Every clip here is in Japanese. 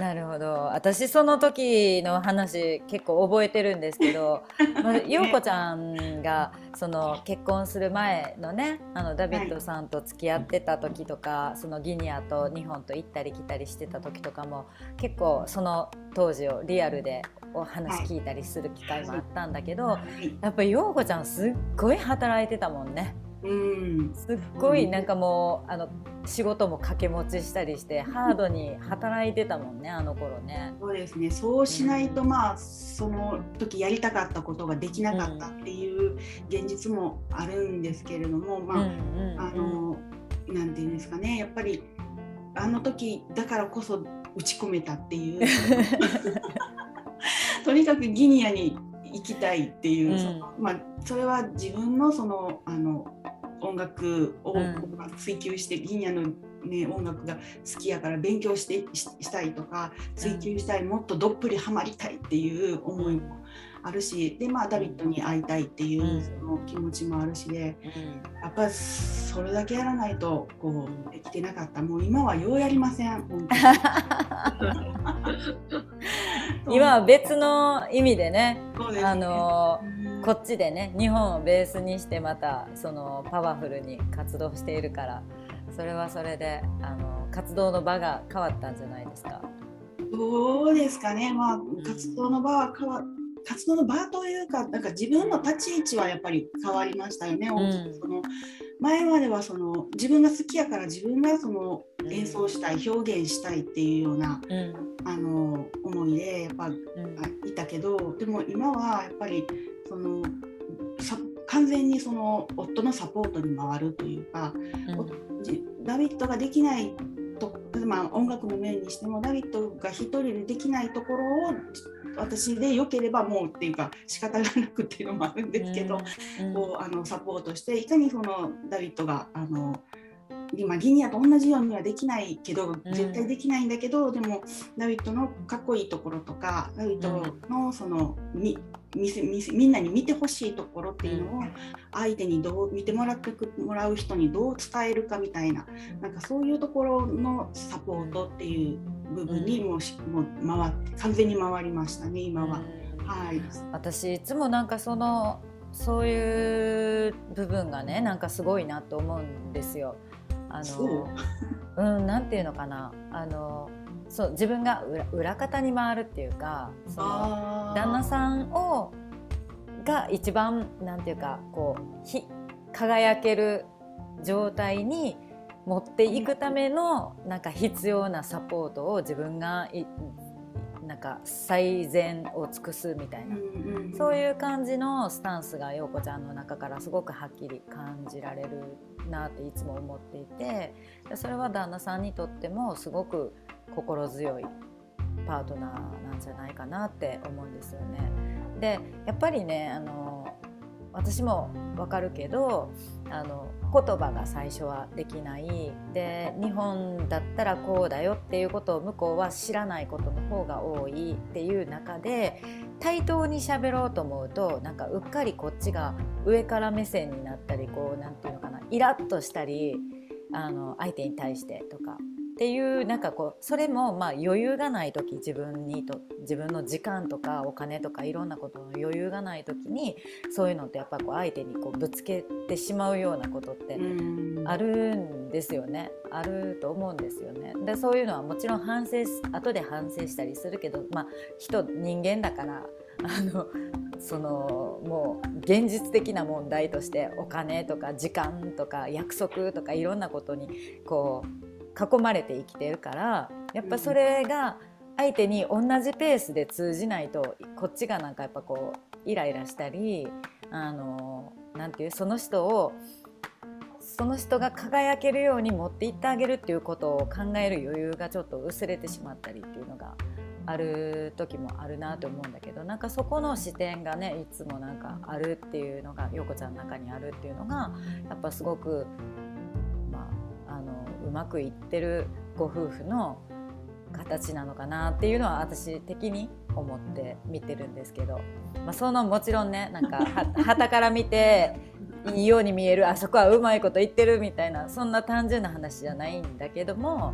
なるほど。私その時の話結構覚えてるんですけど、まあ、陽子ちゃんがその結婚する前のねあのダビッドさんと付き合ってた時とか、はい、そのギニアと日本と行ったり来たりしてた時とかも結構その当時をリアルでお話聞いたりする機会もあったんだけど、やっぱり陽子ちゃんすっごい働いてたもんね。うん、すっごいなんかもうあの仕事も掛け持ちしたりしてハードに働いてたもんねあの頃ね。そうですね。そうしないと、まあその時やりたかったことができなかったっていう現実もあるんですけれども、まあ、あのなんていうんですかね。やっぱりあの時だからこそ打ち込めたっていう。とにかくギニアに行きたいっていう、うん、まあ、それは自分のそのあの音楽を追求して、ギニアの、ね、音楽が好きやから勉強してしたいとか追求したい、もっとどっぷりハマりたいっていう思いもあるしでまあダビッドに会いたいっていうその気持ちもあるしで、やっぱりそれだけやらないとこうできてなかった。もう今はようやりません本当に。今は別の意味でね、ね、あのこっちでね日本をベースにしてまたそのパワフルに活動しているからそれはそれであの活動の場が変わったんじゃないですか。どうですかね、まあ、活動の場は変わ活動の場というかなんか自分の立ち位置はやっぱり変わりましたよね、うん、その前まではその自分が好きやから自分がその演奏したい、表現したいっていうような、うん、あの思いでやっぱ、うん、いたけどでも今はやっぱりその完全にその夫のサポートに回るというか、ダビッドができないと、まあ、音楽の面にしてもダビッドが一人でできないところを私で良ければもうっていうか仕方がなくっていうのもあるんですけど、うん、こうあのサポートしていかにそのダビッドがあの今ギニアと同じようにはできないけど絶対できないんだけど、うん、でもダビッドのかっこいいところとかダビッドのそのみみみんなに見てほしいところっていうのを相手にどう見てもらってもらう人にどう伝えるかみたいななんかそういうところのサポートっていう部分にもしもう回完全に回りましたね今は。はい、私いつもなんかそのそういう部分がねなんかすごいなと思うんですよ。あのう？んなんていうのかな。あのそう自分が裏裏方に回るっていうかその旦那さんをが一番なんていうかこうひ輝ける状態に持っていくためのなんか必要なサポートを自分がか最善を尽くすみたいな、そういう感じのスタンスが陽子ちゃんの中からすごくはっきり感じられるなっていつも思っていて。それは旦那さんにとってもすごく心強いパートナーなんじゃないかなって思うんですよね。でやっぱりねあの私もわかるけどあの言葉が最初はできない。で日本だったらこうだよっていうことを向こうは知らないことの方が多いっていう中で対等に喋ろうと思うとなんかうっかりこっちが上から目線になったりこう何て言うのかなイラッとしたりあの相手に対してとか。っていうなんかこうそれもまあ余裕がない時自分にと自分の時間とかお金とかいろんなことの余裕がない時にそういうのってやっぱこう相手にこうぶつけてしまうようなことってあるんですよねあると思うんですよね。でそういうのはもちろん反省後で反省したりするけどまあ人人間だからあのそのもう現実的な問題としてお金とか時間とか約束とかいろんなことにこう囲まれて生きてるからやっぱそれが相手に同じペースで通じないとこっちがなんかやっぱこうイライラしたりあのなんていうその人をその人が輝けるように持っていってあげるっていうことを考える余裕がちょっと薄れてしまったりっていうのがある時もあるなと思うんだけどなんかそこの視点がねいつもなんかあるっていうのが陽子ちゃんの中にあるっていうのがやっぱすごくうまくいってるご夫婦の形なのかなっていうのは私的に思って見てるんですけど、まあ、そのもちろんねなんかは たから見ていいように見えるあそこはうまいこと言ってるみたいなそんな単純な話じゃないんだけども。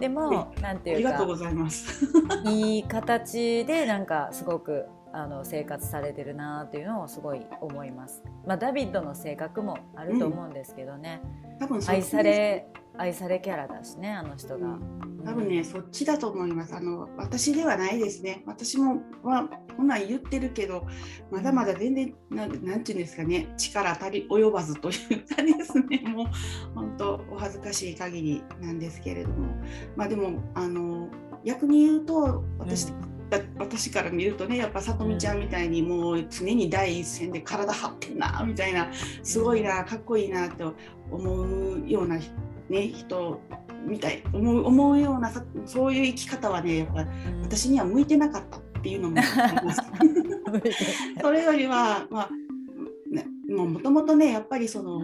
でもなんていうか。ありがとうございます。いい形でなんかすごくあの生活されてるなっていうのをすごい思います。まあダビッドの性格もあると思うんですけどね。うん、多分愛され愛されキャラだしねあの人が。うん。多分ね、そっちだと思います。あの私ではないですね。私もはこんなん言ってるけど、まだまだ全然ななんていうんですかね、力足り及ばずというかですね、もう本当お恥ずかしい限りなんですけれども、まあでもあの逆に言うと私、うん。私から見るとねやっぱさとみちゃんみたいにもう常に第一線で体張ってんなみたいなすごいなかっこいいなと思うような、ね、人みたい思う思うようなそういう生き方はねやっぱ私には向いてなかったっていうのもあります。それよりはまあもともとねやっぱりその、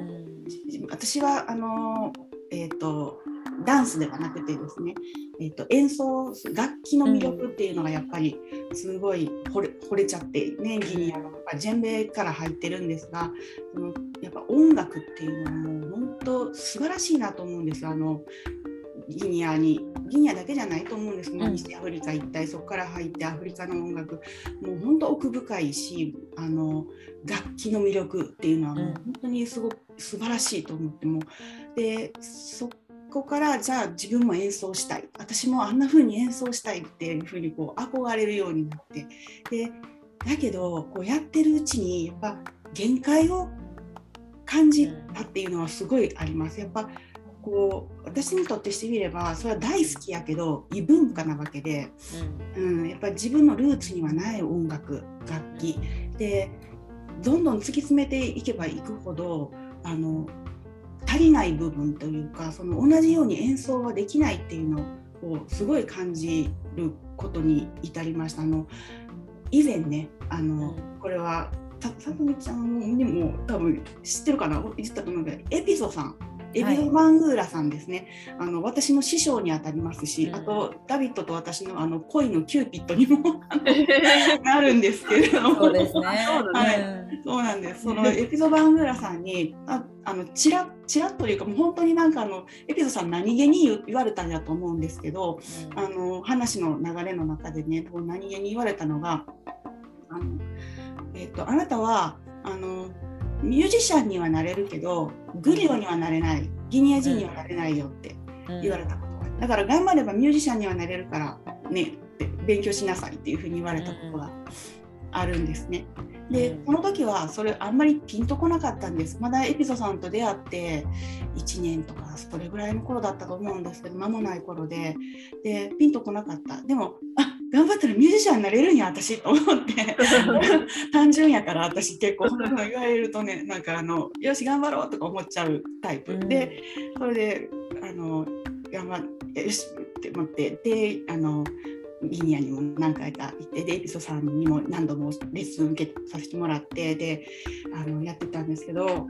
私はあのえっ、ー、とダンスではなくてですね、えーと、演奏楽器の魅力っていうのがやっぱりすごい惚れ惚れちゃってねギニアのジェンベから入ってるんですがそのやっぱ音楽っていうのはもう本当素晴らしいなと思うんですあのギニアにギニアだけじゃないと思うんですけど、うん、西アフリカ一帯そこから入ってアフリカの音楽もう本当奥深いしあの楽器の魅力っていうのはもう本当にすごく素晴らしいと思ってもでそこからじゃあ自分も演奏したい。私もあんな風に演奏したいっていう風にこう憧れるようになって。でだけどこうやってるうちにやっぱ限界を感じたっていうのはすごいあります。やっぱこう私にとってしてみればそれは大好きやけど異文化なわけで、うん、やっぱり自分のルーツにはない音楽楽器。でどんどん突き詰めていけばいくほどあの足りない部分というかその同じように演奏はできないっていうのをすごい感じることに至りました。あの以前ねあのこれはさとみちゃんにも多分知ってるかな？言ったと思うけどエピソさんエビド・マングーラさんですね、はい、あの私の師匠にあたりますし、うん、あとダビッドと私のあの恋のキューピッドにも なるんですけれども。そうですね、はい、そうなんです。そのエピゾ・バングーラさんにああのちらちらというかもう本当になんかあのエピゾさん何気に言われたんだと思うんですけど、うん、あの話の流れの中でね何気に言われたのがあの、えっと、あなたはあのミュージシャンにはなれるけどグリオにはなれない。ギニア人にはなれないよって言われたことが、うん、だから頑張ればミュージシャンにはなれるからねって勉強しなさいっていうふうに言われたことがあるんですね。でこの時はそれあんまりピンとこなかったんです。まだエピソさんと出会って1年とかそれぐらいの頃だったと思うんですけど間もない頃で。でピンとこなかった。でもあ頑張ったらミュージシャンになれるんや私と思って。単純やから私結構言われるとねなんかあのよし頑張ろうとか思っちゃうタイプ、うん、でそれであの頑張ってよしって思ってであのギニアにも何回か行ってでエピソさんにも何度もレッスン受けさせてもらってであのやってたんですけど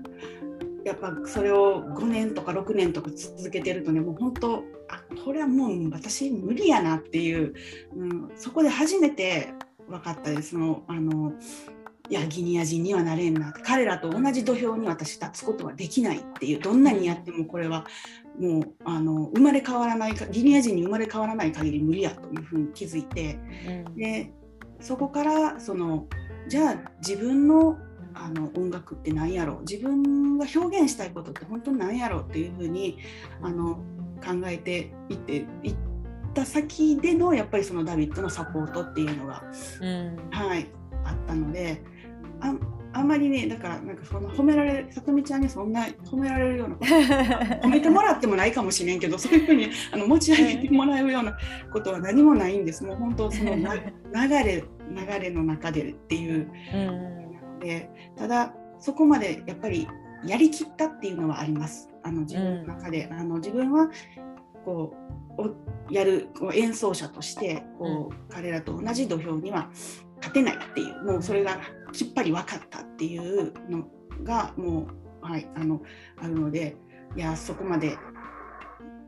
やっぱそれを5年とか6年とか続けてるとねもう本当あこれはもう私無理やなっていう、うん、そこで初めて分かったです。のあのいやギニア人にはなれんな彼らと同じ土俵に私立つことはできないっていうどんなにやってもこれはもうあの生まれ変わらないギニア人に生まれ変わらない限り無理やというふうに気づいて、うん、でそこからそのじゃあ自分のあの音楽って何やろ自分が表現したいことって本当に何やろっていうふうにあの考えていっていった先でのやっぱりそのダビッドのサポートっていうのが、うん、はいあったのでああんまりねだからなんかその褒められさとみちゃんにそんな褒められるようなこと 褒めてもらってもないかもしれんけどそういうふうにあの持ち上げてもらうようなことは何もないんです。もう本当その 流れ流れの中でっていう。うんでただそこまでやっぱりやりきったっていうのはあります。あの自分の中で、うん、あの自分はこうやるこう演奏者としてこう、うん、彼らと同じ土俵には勝てないっていうもうそれがきっぱり分かったっていうのがもう、はい、あのあるのでいやそこまで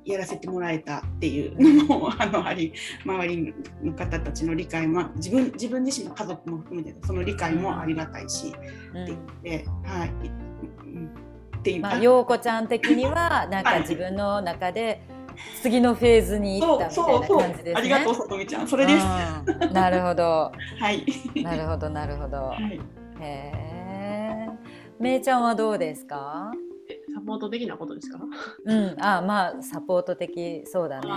やらせてもらえたっていうのもあのあり周りの方たちの理解も自分自分自身の家族も含めてその理解もありがたいし、うん、って言って、はい、っていうまあ、陽子ちゃん的にはなんか自分の中で、次のフェーズに行ったみたいな感じですね。ありがとうさとみちゃんそれです。なるほど。はい。なるほどなるほど。はい、へえ。めいちゃんはどうですか？サポート的なことですか？うん、あまあサポート的そうだね。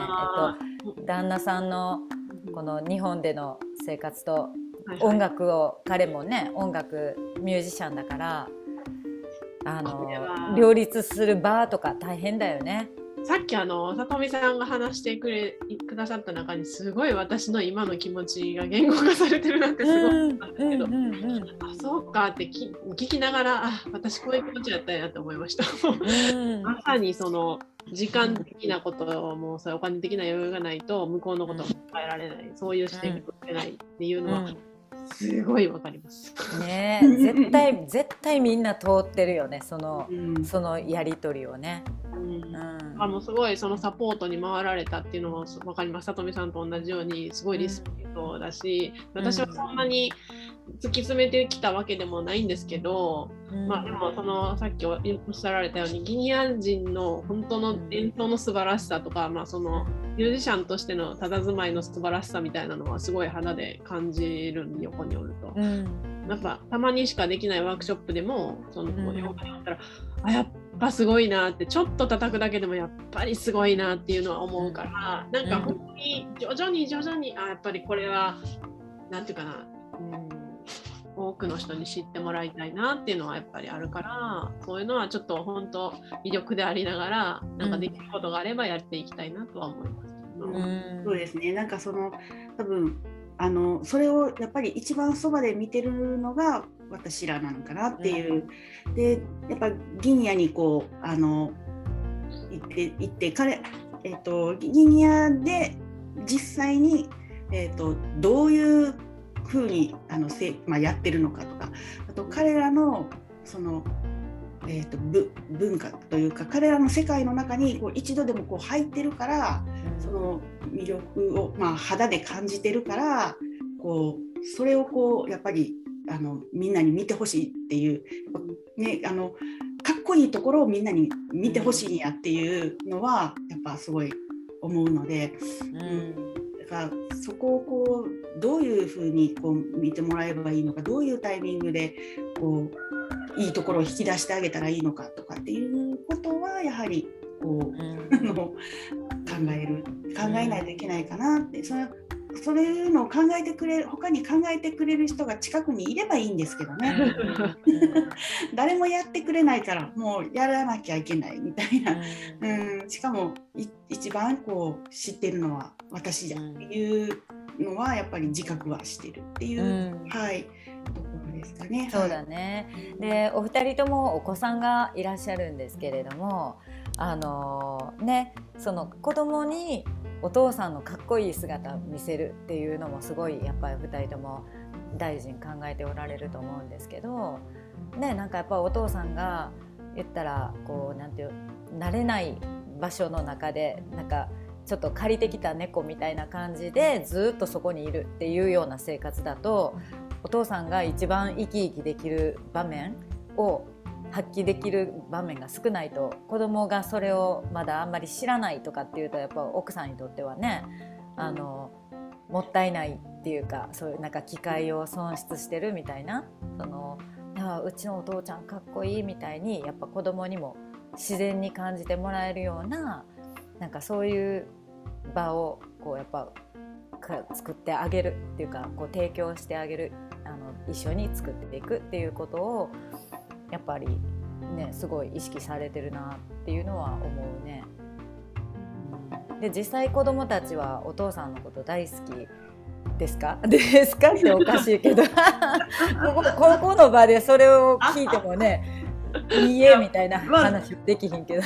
えっと旦那さんのこの日本での生活と音楽を、彼もね音楽ミュージシャンだからあの両立する場とか大変だよね。さっきあの里見さんが話してくれくださった中にすごい私の今の気持ちが言語化されてるなってすごい思ったんですけど、あそうかって聞きながらあ私こういう気持ちやったんやと思いました。まさにその時間的なこともそお金的な余裕がないと向こうのことを考えられない、そういう視点が取れないっていうのは、すごいわかります。ね 絶対絶対みんな通ってるよねその、うん、そのやり取りをね。うん、うん、あのすごいそのサポートに回られたっていうのも分かります里見さんと同じようにすごいリスペクトだし、うん、私はそんなに突き詰めてきたわけでもないんですけど、うん、まあでもそのさっきおっしゃられたようにギニア人の本当の演奏の素晴らしさとか、まあ、そのミュージシャンとしての佇まいの素晴らしさみたいなのはすごい肌で感じる横におると。うん。やっぱたまにしかできないワークショップでもその横におったら、うん、あやっぱすごいなってちょっと叩くだけでもやっぱりすごいなっていうのは思うから、うん、なんか本当に徐々に徐々にあやっぱりこれは何て言うかな、うん多くの人に知ってもらいたいなっていうのはやっぱりあるからそういうのはちょっと本当魅力でありながらなんかできることがあればやっていきたいなとは思います。うん、そうですね。なんかその多分あのそれをやっぱり一番そばで見てるのが私らなのかなっていう、うん、でやっぱギニアにこうあの行って行って彼、えーと、ギニアで実際に、えーとどういうふうにあのせ、まあ、やってるのかとかあと彼らのその、えーと、文化というか彼らの世界の中にこう一度でもこう入ってるからその魅力を、まあ、肌で感じてるからこうそれをこうやっぱりあのみんなに見てほしいっていう、ね、あのかっこいいところをみんなに見てほしいんやっていうのはやっぱすごい思うので、うん、かそこをこうどういうふうにこう見てもらえばいいのかどういうタイミングでこういいところを引き出してあげたらいいのかとかっていうことはやはりこう、うん、考える考えないといけないかなって。それそういうのを考えてくれる他に考えてくれる人が近くにいればいいんですけどね。誰もやってくれないからもうやらなきゃいけないみたいな、うん、しかも一番こう知ってるのは私だっていうのはやっぱり自覚はしてるっていう、うん、はいところですかね。そうだね、でお二人ともお子さんがいらっしゃるんですけれどもあのねその子供にお父さんのかっこいい姿を見せるっていうのもすごいやっぱり2人とも大臣考えておられると思うんですけど、ね、なんかやっぱお父さんが言ったらこうなんていう慣れない場所の中でなんかちょっと借りてきた猫みたいな感じでずっとそこにいるっていうような生活だとお父さんが一番生き生きできる場面を発揮できる場面が少ないと子供がそれをまだあんまり知らないとかっていうとやっぱ奥さんにとってはねあのもったいないっていうかそういうなんか機会を損失してるみたいなそのうちのお父ちゃんかっこいいみたいにやっぱ子供にも自然に感じてもらえるようななんかそういう場をこうやっぱ作ってあげるっていうかこう提供してあげるあの一緒に作っていくっていうことをやっぱりねすごい意識されてるなっていうのは思うね。で実際子供たちはお父さんのこと大好きですか？ですか？っておかしいけど。ここ高校の場でそれを聞いてもねいいえみたいな話できひんけど。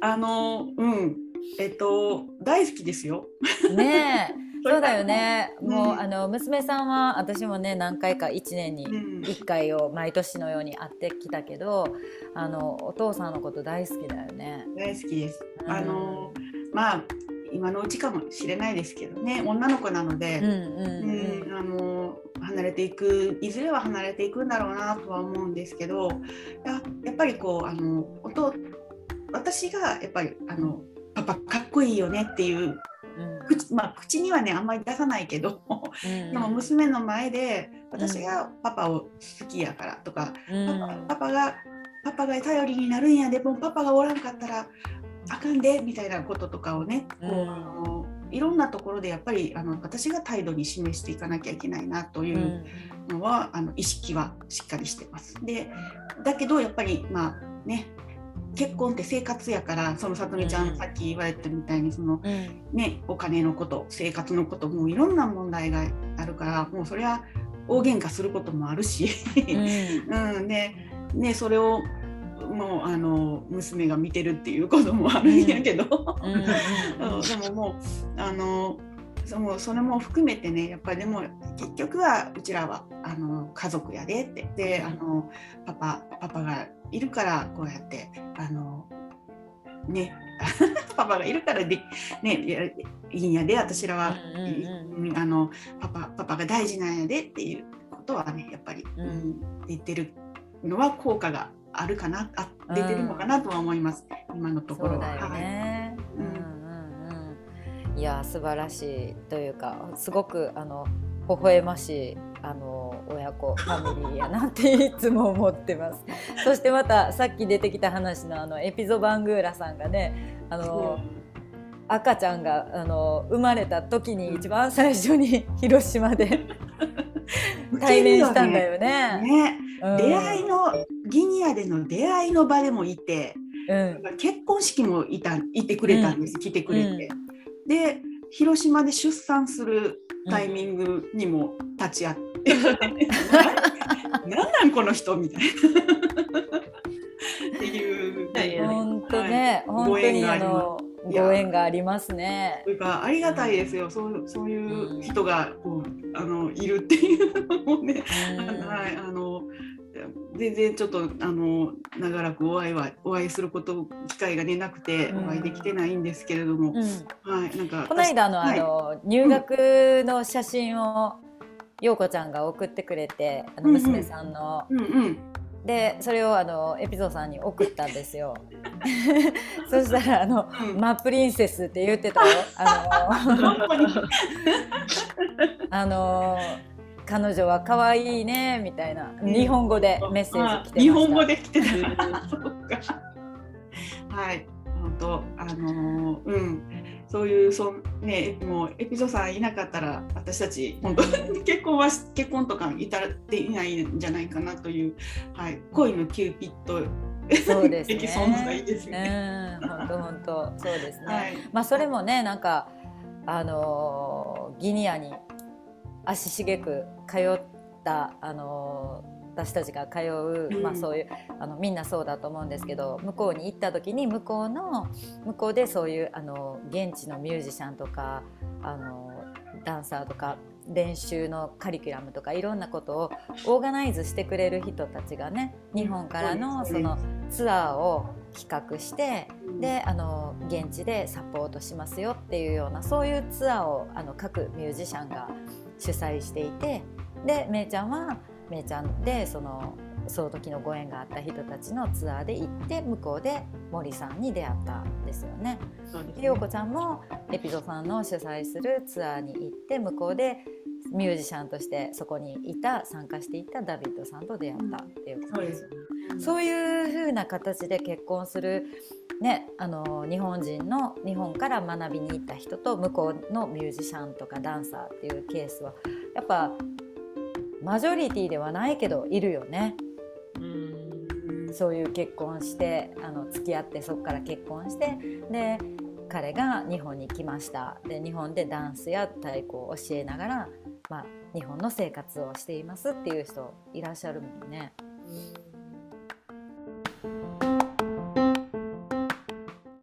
あのうん。えっと大好きですよ。ねえそうだよね。もう、あの娘さんは私もね何回か1年に1回を毎年のように会ってきたけど、あのお父さんのこと大好きだよね。大好きです。あのまあ今のうちかもしれないですけどね女の子なので、うんあの離れていくいずれは離れていくんだろうなとは思うんですけどややっぱりこうあの音私がやっぱりあのパパかっこいいよねっていう口,、まあ、口にはねあんまり出さないけど、でも娘の前で私がパパを好きやからとか、パパパパがパパが頼りになるんやでもパパがおらんかったらあかんでみたいなこととかをねこう、いろんなところでやっぱりあの私が態度に示していかなきゃいけないなというのは、あの意識はしっかりしてます。でだけどやっぱりまあね結婚って生活やからそのさとみちゃん、さっき言われてるみたいにその、うん、ね、お金のこと生活のこともういろんな問題があるからもうそれは大喧嘩することもあるし、うん、うん、でね、それをもうあの娘が見てるっていうこともあるんやけど、でももうあのそのそれも含めてねやっぱりでも結局はうちらはあの家族やでって。であのパパパパがいるからこうやってあのね パパがいるからで、ね、いいんやで私らは、うんうん、あのパパパパが大事なんやでっていうことはねやっぱり、うん、言ってるのは効果があるかなあ出てるのかなとは思います、今のところは。ね、いや素晴らしいというかすごくあの微笑ましいあの親子ファミリーやなっていつも思ってます。そしてまたさっき出てきた話のあのエピゾバングーラさんがねあの赤ちゃんがあの生まれた時に一番最初に広島で 対面したんだよね。ね。うん、出会いのギニアでの出会いの場でもいて、うん、結婚式もいたいてくれたんです、来てくれて。で広島で出産するタイミングにも立ち会って、うん、何なんこの人みたいな。っていう本当ね、はい、本当にあのご縁があります。ね。というかありがたいですよ。そうそういう人がこうあのいるっていうのもね、はい。あの全然ちょっとあの長らくお会いはお会いすること機会がねなくてお会いできてないんですけれども、うん、はいなんかこの間の、はい、あの入学の写真を陽子ちゃんが送ってくれて、あの娘さんの。うんうん。でそれをあのエピゾーさんに送ったんですよ。そしたらあの、うん、マプリンセスって言ってたよ。あの あの彼女は可愛いねみたいな、日本語でメッセージ来て日本語で来てた。はい、本当あのうん。そういうそねもうエピゾさんいなかったら私たち本当結婚は 結婚とか至っていないんじゃないかなというはい。恋のキューピッドそうですね。存在ですね。本当本当。そうですね。はい、まあそれもねなんかあのギニアに足しげく通ったあの私たちが通う、まあ、そういうあのみんなそうだと思うんですけど向こうに行った時に向こうの向こうでそういうあの現地のミュージシャンとかあのダンサーとか練習のカリキュラムとかいろんなことをオーガナイズしてくれる人たちがね日本からのそのツアーを企画してであの現地でサポートしますよっていうようなそういうツアーをあの各ミュージシャンが主催していてでめいちゃんはめいちゃんでそのその時のご縁があった人たちのツアーで行って向こうで森さんに出会ったんですよね。で陽子ちゃんもエピゾさんの主催するツアーに行って向こうでミュージシャンとしてそこにいた参加していたダビッドさんと出会ったっていうことです。うん、そういう風な形で結婚するね、あの日本人の日本から学びに行った人と向こうのミュージシャンとかダンサーっていうケースはやっぱマジョリティではないけどいるよね。うんそういう結婚してあの付き合ってそこから結婚してで彼が日本に来ましたで日本でダンスや太鼓を教えながら、まあ、日本の生活をしていますっていう人いらっしゃるもんね。うん